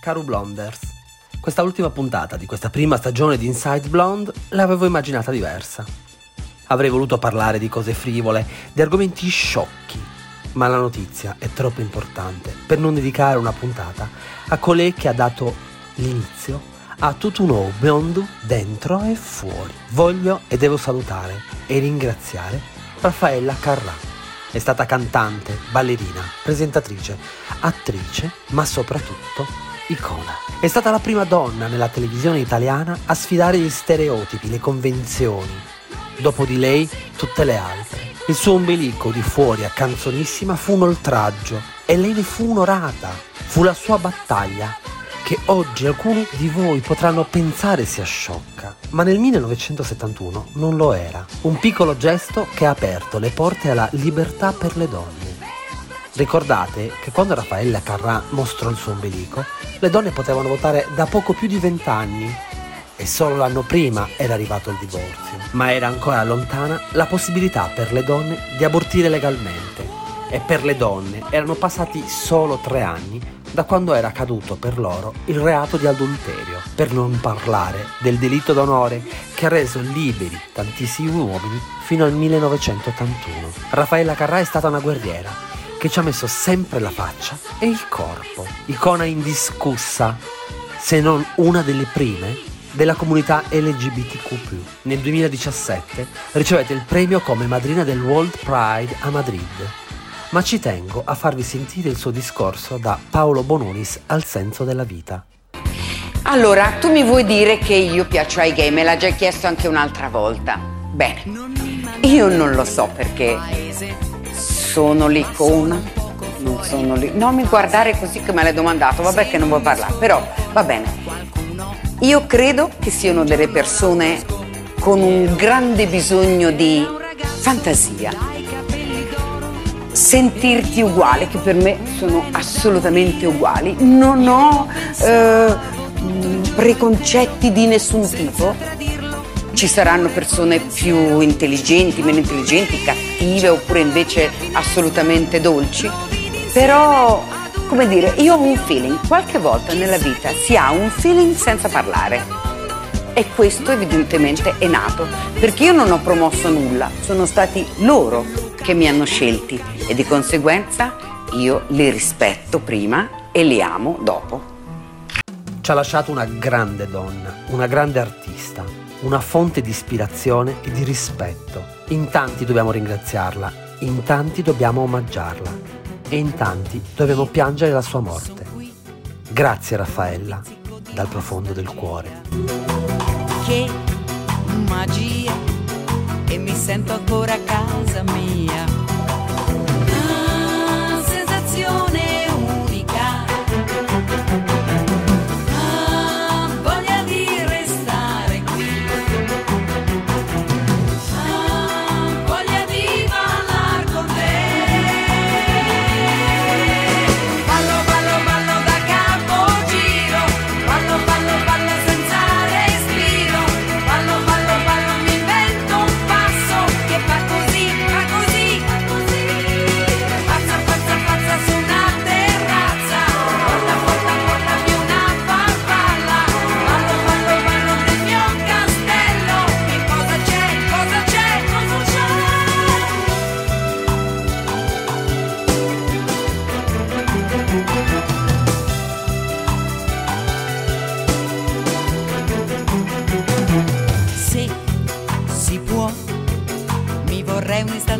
Caro Blonders, questa ultima puntata di questa prima stagione di Inside Blonde l'avevo immaginata diversa. Avrei voluto parlare di cose frivole, di argomenti sciocchi, ma la notizia è troppo importante per non dedicare una puntata a colei che ha dato l'inizio a tutto un nuovo mondo dentro e fuori. Voglio e devo salutare e ringraziare Raffaella Carrà. È stata cantante, ballerina, presentatrice, attrice, ma soprattutto icona. È stata la prima donna nella televisione italiana a sfidare gli stereotipi, le convenzioni. Dopo di lei, tutte le altre. Il suo ombelico di fuori a canzonissima fu un oltraggio e lei ne fu onorata. Fu la sua battaglia che oggi alcuni di voi potranno pensare sia sciocca, ma nel 1971 non lo era. Un piccolo gesto che ha aperto le porte alla libertà per le donne. Ricordate che quando Raffaella Carrà mostrò il suo ombelico, le donne potevano votare da poco più di vent'anni e solo l'anno prima era arrivato il divorzio, ma era ancora lontana la possibilità per le donne di abortire legalmente. E per le donne erano passati solo tre anni da quando era caduto per loro il reato di adulterio, per non parlare del delitto d'onore che ha reso liberi tantissimi uomini fino al 1981. Raffaella Carrà è stata una guerriera che ci ha messo sempre la faccia e il corpo, icona indiscussa, se non una delle prime della comunità LGBTQ. Nel 2017 ricevette il premio come madrina del World Pride a Madrid ma ci tengo a farvi sentire il suo discorso da Paolo Bonolis al senso della vita. Allora, tu mi vuoi dire che io piaccio ai gay, me l'ha già chiesto anche un'altra volta. Bene, io non lo so perché sono l'icona, non sono lì. Non mi guardare così che me l'hai domandato, vabbè che non vuoi parlare, però va bene. Io credo che siano delle persone con un grande bisogno di fantasia sentirti uguale, che per me sono assolutamente uguali. Non ho eh, preconcetti di nessun tipo. Ci saranno persone più intelligenti, meno intelligenti, cattive oppure invece assolutamente dolci. Però, come dire, io ho un feeling. Qualche volta nella vita si ha un feeling senza parlare. E questo evidentemente è nato, perché io non ho promosso nulla, sono stati loro che mi hanno scelti e di conseguenza io li rispetto prima e li amo dopo. Ci ha lasciato una grande donna, una grande artista, una fonte di ispirazione e di rispetto. In tanti dobbiamo ringraziarla, in tanti dobbiamo omaggiarla e in tanti dobbiamo piangere la sua morte. Grazie Raffaella, dal profondo del cuore. Che magia e mi sento ancora a casa mia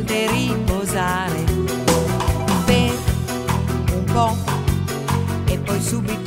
mente riposare. Per un po' e poi subito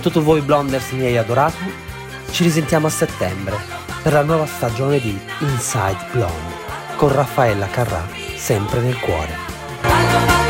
Con tutti voi blonders miei adorati, ci risentiamo a settembre per la nuova stagione di Inside Blonde con Raffaella Carrà sempre nel cuore.